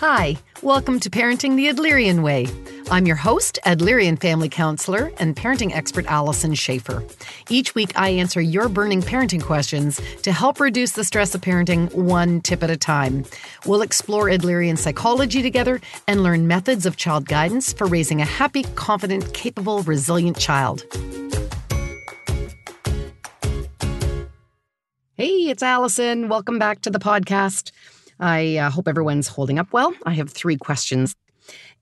Hi, welcome to Parenting the Adlerian Way. I'm your host, Adlerian family counselor and parenting expert Alison Schafer. Each week, I answer your burning parenting questions to help reduce the stress of parenting one tip at a time. We'll explore Adlerian psychology together and learn methods of child guidance for raising a happy, confident, capable, resilient child. Hey, it's Alison. Welcome back to the podcast. I uh, hope everyone's holding up well. I have three questions.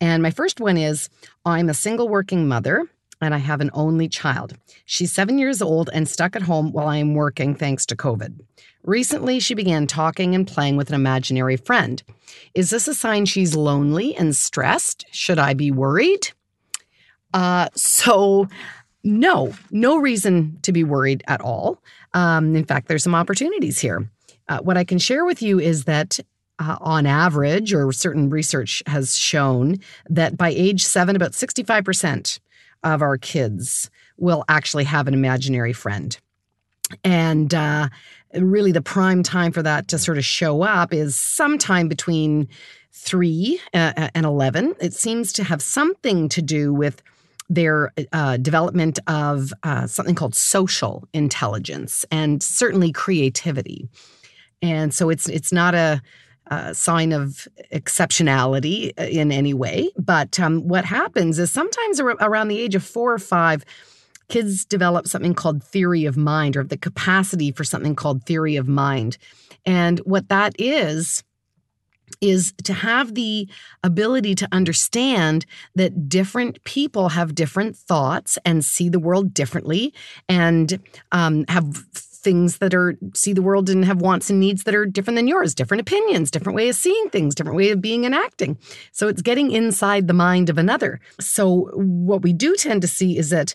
And my first one is I'm a single working mother and I have an only child. She's seven years old and stuck at home while I am working thanks to COVID. Recently, she began talking and playing with an imaginary friend. Is this a sign she's lonely and stressed? Should I be worried? Uh, so, no, no reason to be worried at all. Um, in fact, there's some opportunities here. Uh, what I can share with you is that uh, on average, or certain research has shown that by age seven, about 65% of our kids will actually have an imaginary friend. And uh, really, the prime time for that to sort of show up is sometime between three uh, and 11. It seems to have something to do with their uh, development of uh, something called social intelligence and certainly creativity. And so it's it's not a, a sign of exceptionality uh, in any way. But um, what happens is sometimes around the age of four or five, kids develop something called theory of mind or the capacity for something called theory of mind. And what that is, is to have the ability to understand that different people have different thoughts and see the world differently and um, have things that are see the world and have wants and needs that are different than yours, different opinions, different way of seeing things, different way of being and acting. So it's getting inside the mind of another. So what we do tend to see is that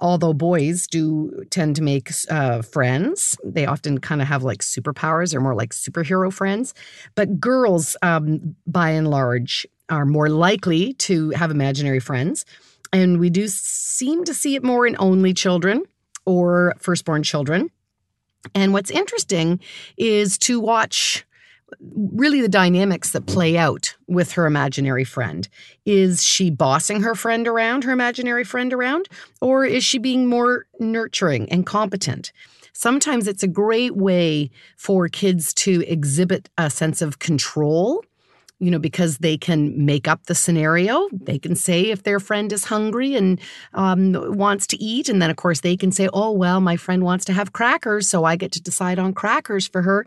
although boys do tend to make uh, friends, they often kind of have like superpowers or more like superhero friends. But girls, um, by and large, are more likely to have imaginary friends. And we do seem to see it more in only children or firstborn children. And what's interesting is to watch really the dynamics that play out with her imaginary friend. Is she bossing her friend around, her imaginary friend around, or is she being more nurturing and competent? Sometimes it's a great way for kids to exhibit a sense of control you know, because they can make up the scenario. They can say if their friend is hungry and um, wants to eat. And then, of course, they can say, oh, well, my friend wants to have crackers, so I get to decide on crackers for her.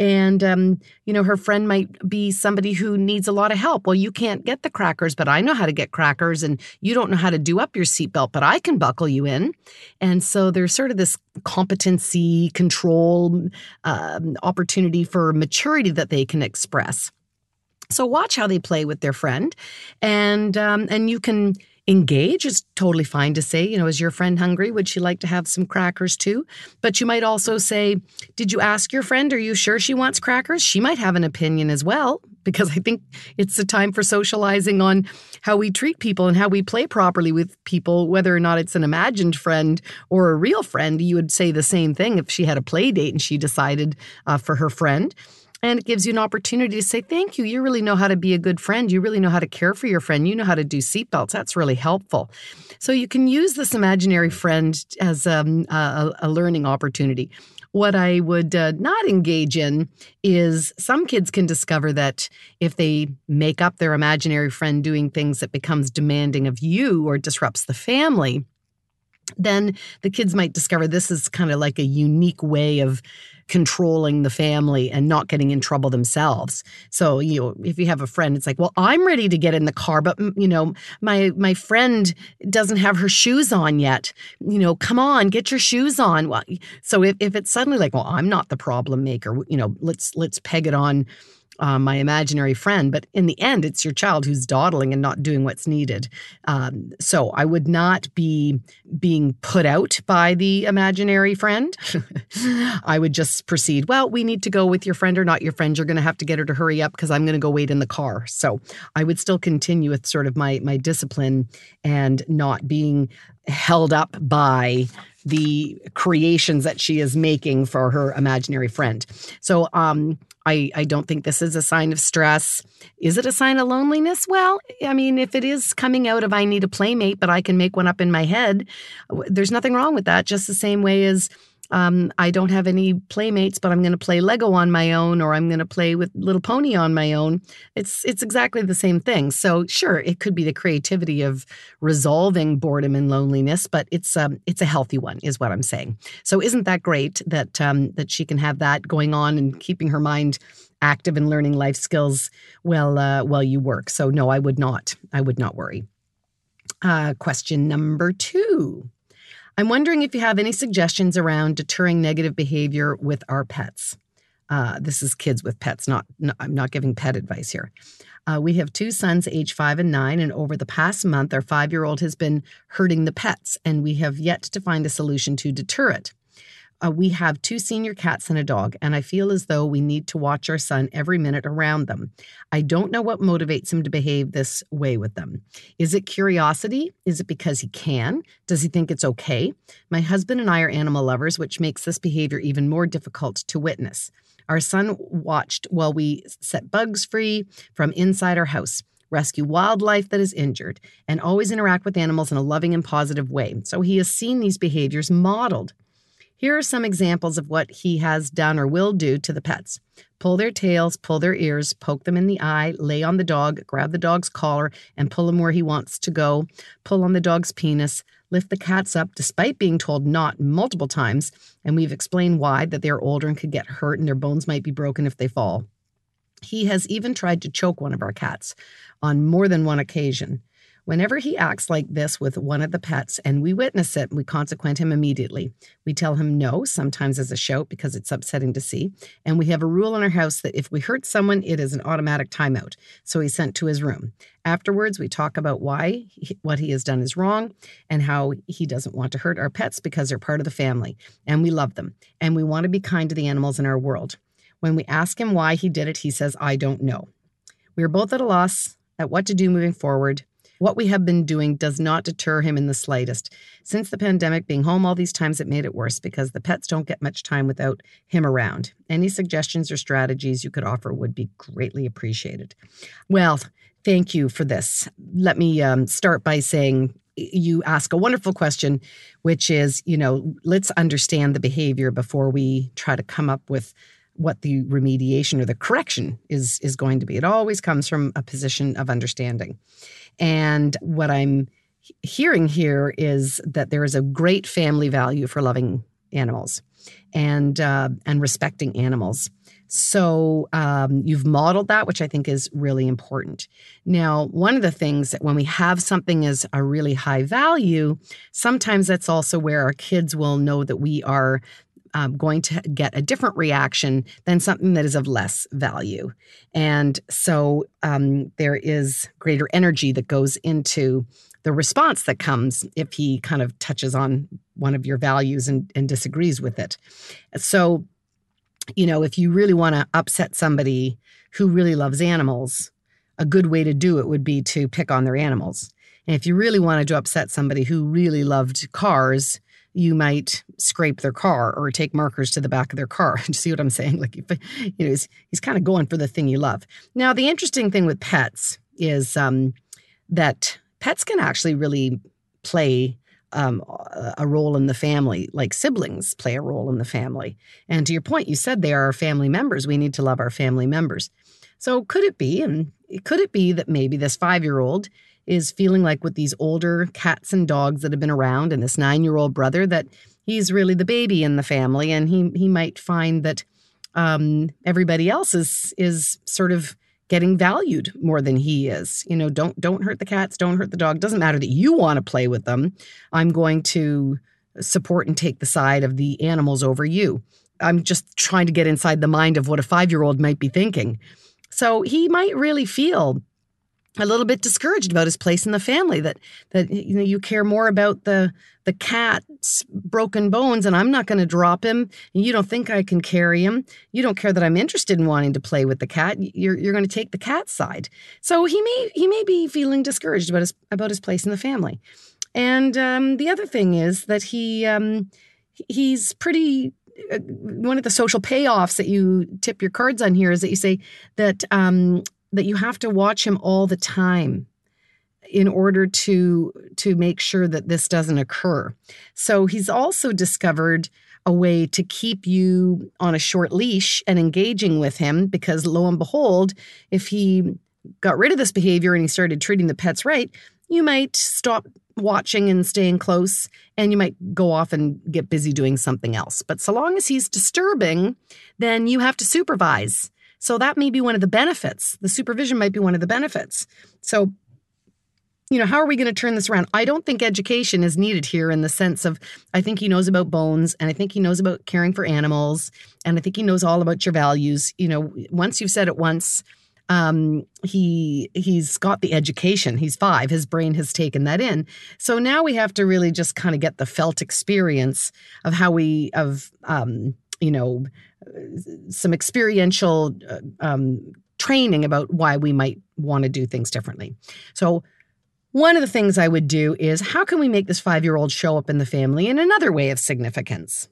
And, um, you know, her friend might be somebody who needs a lot of help. Well, you can't get the crackers, but I know how to get crackers. And you don't know how to do up your seatbelt, but I can buckle you in. And so there's sort of this competency, control, um, opportunity for maturity that they can express. So watch how they play with their friend, and um, and you can engage. It's totally fine to say, you know, is your friend hungry? Would she like to have some crackers too? But you might also say, did you ask your friend? Are you sure she wants crackers? She might have an opinion as well, because I think it's a time for socializing on how we treat people and how we play properly with people, whether or not it's an imagined friend or a real friend. You would say the same thing if she had a play date and she decided uh, for her friend. And it gives you an opportunity to say, Thank you. You really know how to be a good friend. You really know how to care for your friend. You know how to do seatbelts. That's really helpful. So you can use this imaginary friend as um, a, a, learning opportunity. What I would uh, not engage in is some kids can discover that if they make up their imaginary friend doing things that becomes demanding of you or disrupts the family, then the kids might discover this is kind of like a unique way of controlling the family and not getting in trouble themselves. So, you know, if you have a friend, it's like, well, I'm ready to get in the car, but mm, you know, my my friend doesn't have her shoes on yet. You know, come on, get your shoes on. Well, so if, if it's suddenly like, well, I'm not the problem maker, you know, let's let's peg it on uh, my imaginary friend. But in the end, it's your child who's dawdling and not doing what's needed. Um, so I would not be being put out by the imaginary friend. I would just proceed. Well, we need to go with your friend or not your friend. You're going to have to get her to hurry up because I'm going to go wait in the car. So I would still continue with sort of my my discipline and not being held up by the creations that she is making for her imaginary friend. So um, I, I don't think this is a sign of stress. Is it a sign of loneliness? Well, I mean, if it is coming out of I need a playmate, but I can make one up in my head, there's nothing wrong with that. Just the same way as um, I don't have any playmates, but I'm going to play Lego on my own, or I'm going to play with Little Pony on my own. It's it's exactly the same thing. So sure, it could be the creativity of resolving boredom and loneliness, but it's um it's a healthy one, is what I'm saying. So isn't that great that um, that she can have that going on and keeping her mind active and learning life skills while uh, while you work? So no, I would not. I would not worry. Uh, question number two. I'm wondering if you have any suggestions around deterring negative behavior with our pets. Uh, this is kids with pets, not, I'm not giving pet advice here. Uh, we have two sons, age five and nine, and over the past month, our five year old has been hurting the pets, and we have yet to find a solution to deter it. Uh, we have two senior cats and a dog, and I feel as though we need to watch our son every minute around them. I don't know what motivates him to behave this way with them. Is it curiosity? Is it because he can? Does he think it's okay? My husband and I are animal lovers, which makes this behavior even more difficult to witness. Our son watched while we set bugs free from inside our house rescue wildlife that is injured, and always interact with animals in a loving and positive way. So he has seen these behaviors modeled. Here are some examples of what he has done or will do to the pets pull their tails, pull their ears, poke them in the eye, lay on the dog, grab the dog's collar, and pull him where he wants to go, pull on the dog's penis, lift the cats up despite being told not multiple times, and we've explained why that they're older and could get hurt and their bones might be broken if they fall. He has even tried to choke one of our cats on more than one occasion. Whenever he acts like this with one of the pets and we witness it, we consequent him immediately. We tell him no, sometimes as a shout because it's upsetting to see. And we have a rule in our house that if we hurt someone, it is an automatic timeout. So he's sent to his room. Afterwards, we talk about why he, what he has done is wrong and how he doesn't want to hurt our pets because they're part of the family and we love them and we want to be kind to the animals in our world. When we ask him why he did it, he says, I don't know. We are both at a loss at what to do moving forward. What we have been doing does not deter him in the slightest. Since the pandemic, being home all these times, it made it worse because the pets don't get much time without him around. Any suggestions or strategies you could offer would be greatly appreciated. Well, thank you for this. Let me um, start by saying you ask a wonderful question, which is, you know, let's understand the behavior before we try to come up with what the remediation or the correction is is going to be. It always comes from a position of understanding. And what I'm hearing here is that there is a great family value for loving animals and uh, and respecting animals. So um, you've modeled that, which I think is really important. Now, one of the things that when we have something as a really high value, sometimes that's also where our kids will know that we are um, going to get a different reaction than something that is of less value. And so um, there is greater energy that goes into the response that comes if he kind of touches on one of your values and, and disagrees with it. So, you know, if you really want to upset somebody who really loves animals, a good way to do it would be to pick on their animals. And if you really wanted to upset somebody who really loved cars, you might scrape their car or take markers to the back of their car. You see what I'm saying? Like, you know, he's, he's kind of going for the thing you love. Now, the interesting thing with pets is um, that pets can actually really play um, a role in the family, like siblings play a role in the family. And to your point, you said they are our family members. We need to love our family members. So could it be, and could it be that maybe this five year old is feeling like with these older cats and dogs that have been around and this nine year old brother that he's really the baby in the family and he he might find that um, everybody else is is sort of getting valued more than he is. You know, don't don't hurt the cats, don't hurt the dog. Doesn't matter that you want to play with them. I'm going to support and take the side of the animals over you. I'm just trying to get inside the mind of what a 5-year-old might be thinking. So he might really feel a little bit discouraged about his place in the family that that you know you care more about the the cat's broken bones and I'm not going to drop him. And you don't think I can carry him. You don't care that I'm interested in wanting to play with the cat. You're you're going to take the cat's side. So he may he may be feeling discouraged about his about his place in the family. And um, the other thing is that he um, he's pretty uh, one of the social payoffs that you tip your cards on here is that you say that um, that you have to watch him all the time in order to to make sure that this doesn't occur. So he's also discovered a way to keep you on a short leash and engaging with him because lo and behold, if he got rid of this behavior and he started treating the pets right, you might stop watching and staying close and you might go off and get busy doing something else. But so long as he's disturbing, then you have to supervise so that may be one of the benefits. The supervision might be one of the benefits. So, you know, how are we going to turn this around? I don't think education is needed here in the sense of I think he knows about bones and I think he knows about caring for animals and I think he knows all about your values. You know, once you've said it once, um, he he's got the education. He's five. His brain has taken that in. So now we have to really just kind of get the felt experience of how we of um, you know some experiential uh, um, training about why we might want to do things differently. So, one of the things I would do is how can we make this five year old show up in the family in another way of significance?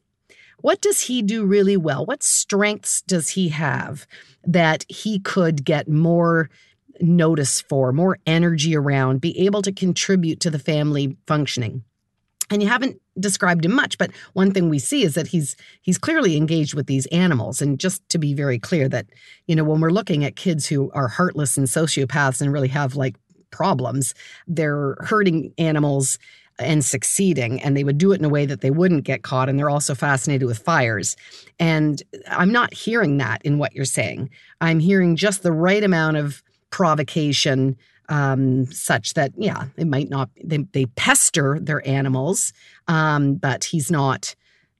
What does he do really well? What strengths does he have that he could get more notice for, more energy around, be able to contribute to the family functioning? And you haven't described him much but one thing we see is that he's he's clearly engaged with these animals. And just to be very clear that you know when we're looking at kids who are heartless and sociopaths and really have like problems they're hurting animals and succeeding and they would do it in a way that they wouldn't get caught and they're also fascinated with fires. And i'm not hearing that in what you're saying. I'm hearing just the right amount of provocation um, such that yeah, it might not they, they pester their animals, um, but he's not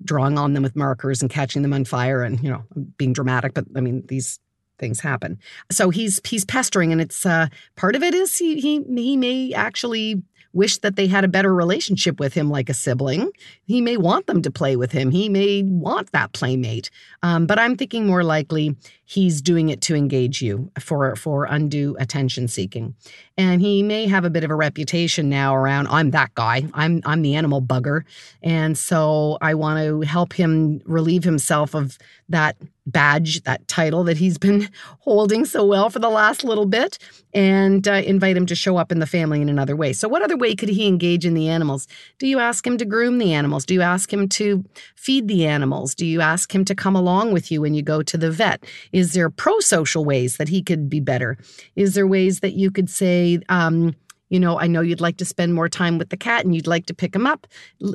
drawing on them with markers and catching them on fire and you know being dramatic. But I mean these things happen. So he's he's pestering, and it's uh, part of it is he he he may actually wish that they had a better relationship with him like a sibling. He may want them to play with him. He may want that playmate. Um, but I'm thinking more likely he's doing it to engage you for for undue attention seeking. And he may have a bit of a reputation now around I'm that guy. I'm I'm the animal bugger. And so I want to help him relieve himself of that badge, that title that he's been holding so well for the last little bit, and uh, invite him to show up in the family in another way. So, what other way could he engage in the animals? Do you ask him to groom the animals? Do you ask him to feed the animals? Do you ask him to come along with you when you go to the vet? Is there pro social ways that he could be better? Is there ways that you could say, um, you know, I know you'd like to spend more time with the cat and you'd like to pick him up.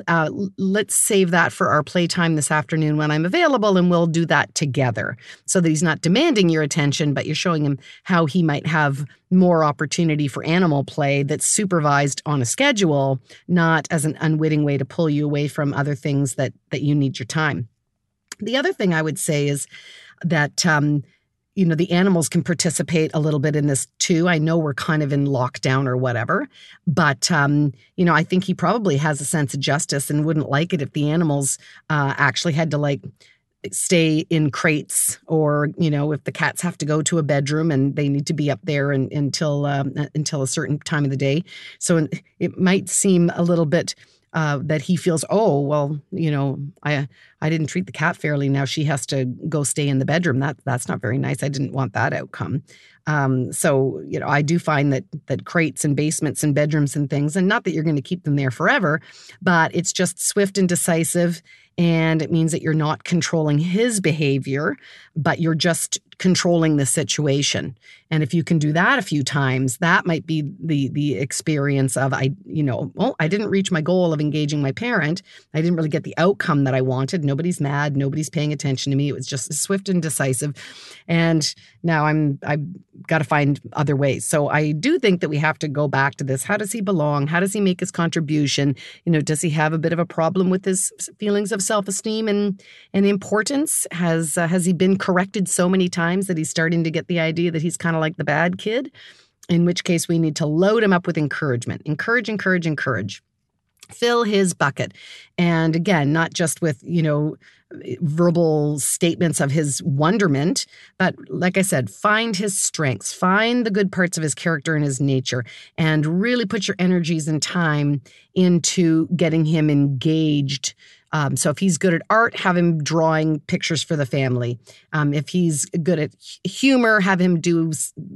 Uh, let's save that for our playtime this afternoon when I'm available, and we'll do that together so that he's not demanding your attention, but you're showing him how he might have more opportunity for animal play that's supervised on a schedule, not as an unwitting way to pull you away from other things that that you need your time. The other thing I would say is that um, you know, the animals can participate a little bit in this too. I know we're kind of in lockdown or whatever, but, um, you know, I think he probably has a sense of justice and wouldn't like it if the animals uh, actually had to like stay in crates or you know if the cats have to go to a bedroom and they need to be up there and, until um, until a certain time of the day so it might seem a little bit uh, that he feels, oh well, you know, I I didn't treat the cat fairly. Now she has to go stay in the bedroom. That that's not very nice. I didn't want that outcome. Um, so you know, I do find that that crates and basements and bedrooms and things, and not that you're going to keep them there forever, but it's just swift and decisive, and it means that you're not controlling his behavior, but you're just controlling the situation. And if you can do that a few times, that might be the the experience of I, you know, well, I didn't reach my goal of engaging my parent. I didn't really get the outcome that I wanted. Nobody's mad, nobody's paying attention to me. It was just swift and decisive. And now I'm I've got to find other ways. So I do think that we have to go back to this. How does he belong? How does he make his contribution? You know, does he have a bit of a problem with his feelings of self-esteem and and importance? Has uh, has he been corrected so many times times that he's starting to get the idea that he's kind of like the bad kid, in which case we need to load him up with encouragement. Encourage, encourage, encourage. Fill his bucket. And again, not just with, you know, verbal statements of his wonderment, but like I said, find his strengths, find the good parts of his character and his nature, and really put your energies and time into getting him engaged um, so if he's good at art, have him drawing pictures for the family. Um, if he's good at humor, have him do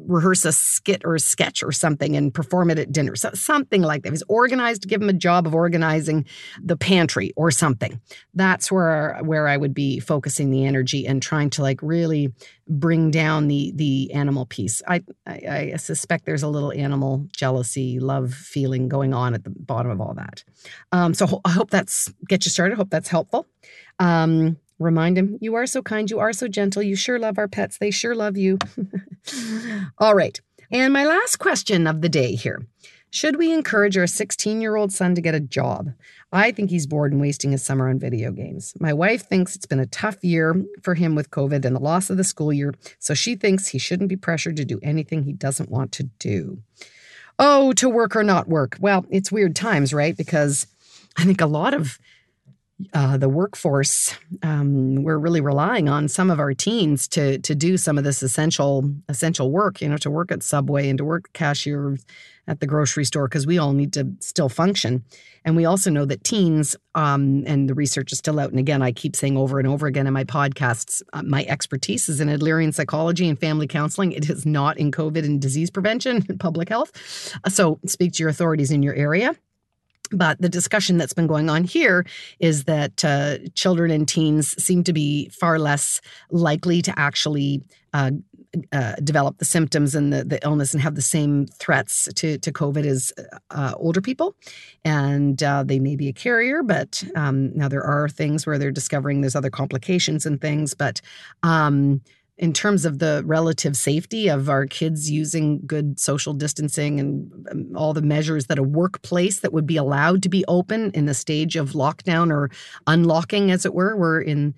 rehearse a skit or a sketch or something and perform it at dinner. So something like that. If he's organized, give him a job of organizing the pantry or something. That's where where I would be focusing the energy and trying to like really bring down the the animal piece. I, I, I suspect there's a little animal jealousy, love feeling going on at the bottom of all that. Um, so I hope that's get you started. Hope that's helpful. Um, remind him you are so kind, you are so gentle, you sure love our pets. They sure love you. all right. And my last question of the day here. Should we encourage our 16 year old son to get a job? I think he's bored and wasting his summer on video games. My wife thinks it's been a tough year for him with COVID and the loss of the school year, so she thinks he shouldn't be pressured to do anything he doesn't want to do. Oh, to work or not work. Well, it's weird times, right? Because I think a lot of uh, the workforce, um, we're really relying on some of our teens to to do some of this essential essential work. You know, to work at Subway and to work cashier at the grocery store because we all need to still function. And we also know that teens, um, and the research is still out. And again, I keep saying over and over again in my podcasts, uh, my expertise is in Adlerian psychology and family counseling. It is not in COVID and disease prevention and public health. So speak to your authorities in your area. But the discussion that's been going on here is that uh, children and teens seem to be far less likely to actually uh, uh, develop the symptoms and the, the illness and have the same threats to, to COVID as uh, older people. And uh, they may be a carrier, but um, now there are things where they're discovering there's other complications and things. But um, in terms of the relative safety of our kids using good social distancing and um, all the measures that a workplace that would be allowed to be open in the stage of lockdown or unlocking, as it were, we're in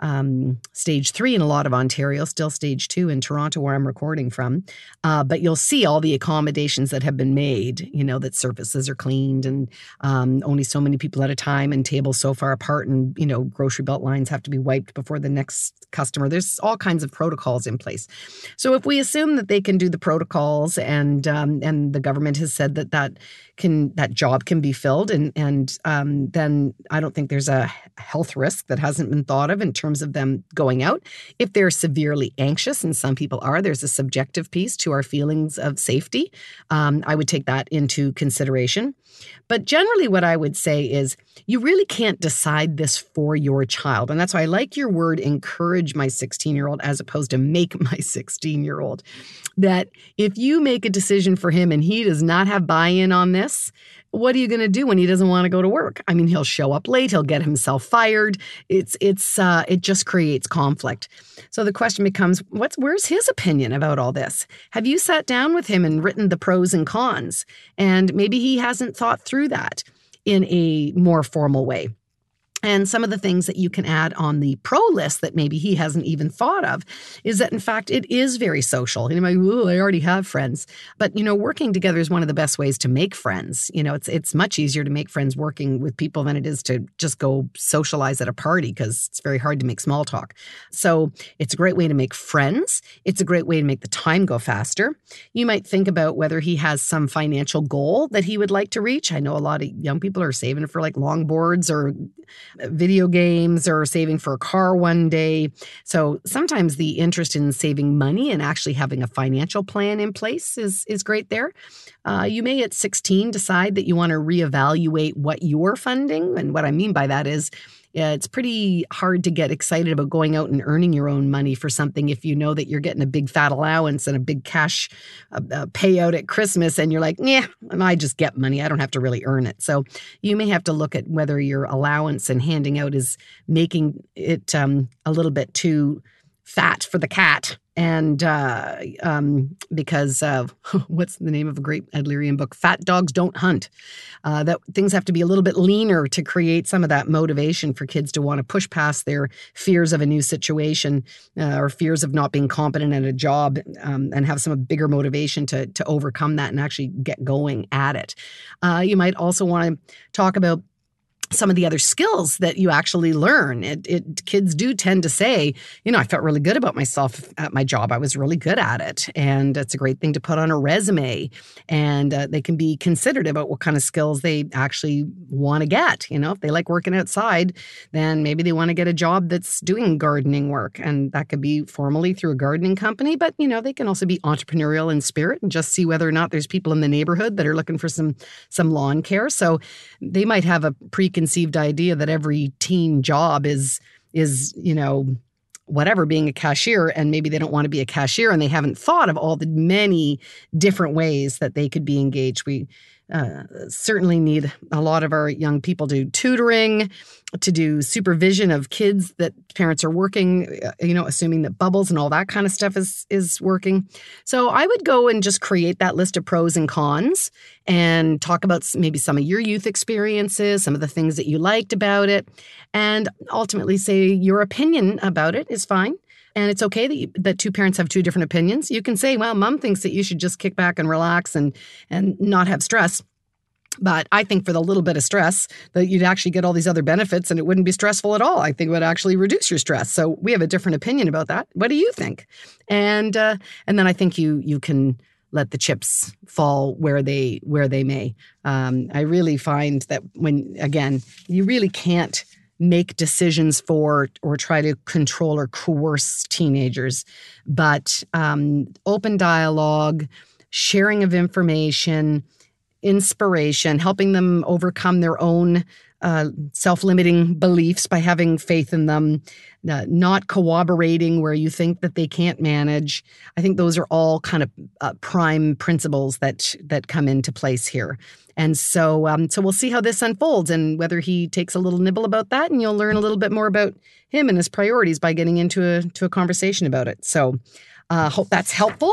um, stage three in a lot of Ontario, still stage two in Toronto, where I'm recording from. Uh, but you'll see all the accommodations that have been made, you know, that surfaces are cleaned and um, only so many people at a time and tables so far apart and, you know, grocery belt lines have to be wiped before the next customer. There's all kinds of protocols in place. So if we assume that they can do the protocols and um, and the government has said that that can that job can be filled and and um, then I don't think there's a health risk that hasn't been thought of in terms of them going out. If they're severely anxious, and some people are, there's a subjective piece to our feelings of safety. Um, I would take that into consideration. But generally, what I would say is you really can't decide this for your child. And that's why I like your word encourage my 16 year old as opposed to make my 16 year old. That if you make a decision for him and he does not have buy in on this, what are you going to do when he doesn't want to go to work? I mean, he'll show up late, he'll get himself fired. It's it's uh, it just creates conflict. So the question becomes, what's where's his opinion about all this? Have you sat down with him and written the pros and cons? And maybe he hasn't thought through that in a more formal way. And some of the things that you can add on the pro list that maybe he hasn't even thought of is that, in fact, it is very social. You know, like, I already have friends. But, you know, working together is one of the best ways to make friends. You know, it's, it's much easier to make friends working with people than it is to just go socialize at a party because it's very hard to make small talk. So it's a great way to make friends. It's a great way to make the time go faster. You might think about whether he has some financial goal that he would like to reach. I know a lot of young people are saving for like longboards or video games or saving for a car one day. So sometimes the interest in saving money and actually having a financial plan in place is, is great there. Uh, you may at 16 decide that you want to reevaluate what you're funding. And what I mean by that is, yeah, it's pretty hard to get excited about going out and earning your own money for something if you know that you're getting a big fat allowance and a big cash uh, uh, payout at Christmas and you're like, yeah, I just get money. I don't have to really earn it. So you may have to look at whether your allowance and handing out is making it um, a little bit too fat for the cat and uh, um, because what's the name of a great Adlerian book? Fat dogs don't hunt. Uh, that things have to be a little bit leaner to create some of that motivation for kids to want to push past their fears of a new situation uh, or fears of not being competent at a job, um, and have some bigger motivation to to overcome that and actually get going at it. Uh, you might also want to talk about some of the other skills that you actually learn. It, it, kids do tend to say, you know, I felt really good about myself at my job. I was really good at it, and it's a great thing to put on a resume. And uh, they can be considered about what kind of skills they actually want to get. You know, if they like working outside, then maybe they want to get a job that's doing gardening work, and that could be formally through a gardening company. But you know, they can also be entrepreneurial in spirit and just see whether or not there's people in the neighborhood that are looking for some some lawn care. So they might have a pre preconceived idea that every teen job is is you know whatever being a cashier and maybe they don't want to be a cashier and they haven't thought of all the many different ways that they could be engaged. We uh, certainly need a lot of our young people to do tutoring, to do supervision of kids that parents are working, uh, you know, assuming that bubbles and all that kind of stuff is is working. So I would go and just create that list of pros and cons and talk about maybe some of your youth experiences, some of the things that you liked about it, and ultimately say your opinion about it is fine. And it's okay that, you, that two parents have two different opinions. You can say, well, mom thinks that you should just kick back and relax and, and not have stress. But I think for the little bit of stress that you'd actually get all these other benefits and it wouldn't be stressful at all. I think it would actually reduce your stress. So we have a different opinion about that. What do you think? And uh, and then I think you you can let the chips fall where they where they may. Um, I really find that when again you really can't make decisions for or try to control or coerce teenagers. But um, open dialogue, sharing of information, inspiration, helping them overcome their own uh, self limiting beliefs by having faith in them, uh, not corroborating where you think that they can't manage. I think those are all kind of uh, prime principles that that come into place here. And so, um, so we'll see how this unfolds and whether he takes a little nibble about that, and you'll learn a little bit more about him and his priorities by getting into a to a conversation about it. So, uh, hope that's helpful.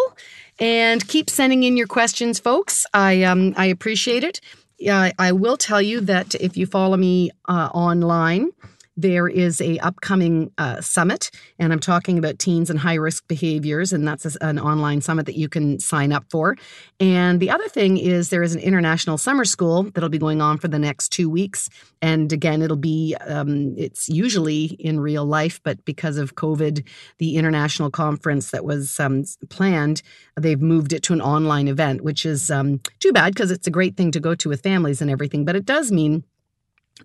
And keep sending in your questions, folks. I um, I appreciate it. Uh, I will tell you that if you follow me uh, online, there is a upcoming uh, summit and i'm talking about teens and high risk behaviors and that's an online summit that you can sign up for. And the other thing is there is an international summer school that'll be going on for the next two weeks. And again it'll be um, it's usually in real life but because of covid the international conference that was um, planned they've moved it to an online event which is um, too bad because it's a great thing to go to with families and everything but it does mean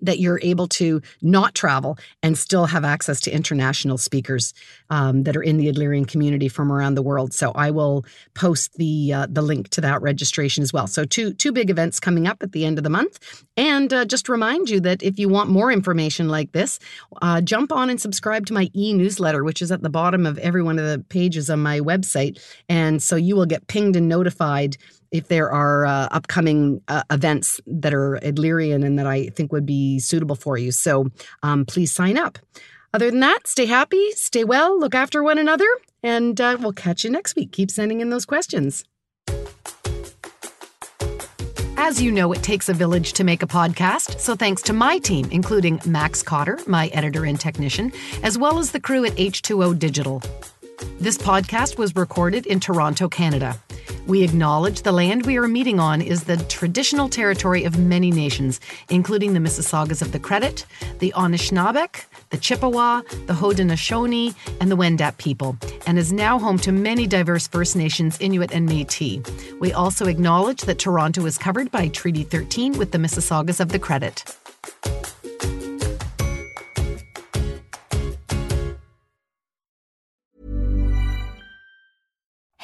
that you're able to not travel and still have access to international speakers um, that are in the Adlerian community from around the world. So I will post the uh, the link to that registration as well. So two two big events coming up at the end of the month, and uh, just remind you that if you want more information like this, uh, jump on and subscribe to my e newsletter, which is at the bottom of every one of the pages on my website, and so you will get pinged and notified if there are uh, upcoming uh, events that are Adlerian and that I think would be suitable for you. So um, please sign up. Other than that, stay happy, stay well, look after one another, and uh, we'll catch you next week. Keep sending in those questions. As you know, it takes a village to make a podcast, so thanks to my team, including Max Cotter, my editor and technician, as well as the crew at H2O Digital. This podcast was recorded in Toronto, Canada. We acknowledge the land we are meeting on is the traditional territory of many nations, including the Mississaugas of the Credit, the Anishinaabeg, the Chippewa, the Haudenosaunee, and the Wendat people, and is now home to many diverse First Nations, Inuit, and Metis. We also acknowledge that Toronto is covered by Treaty 13 with the Mississaugas of the Credit.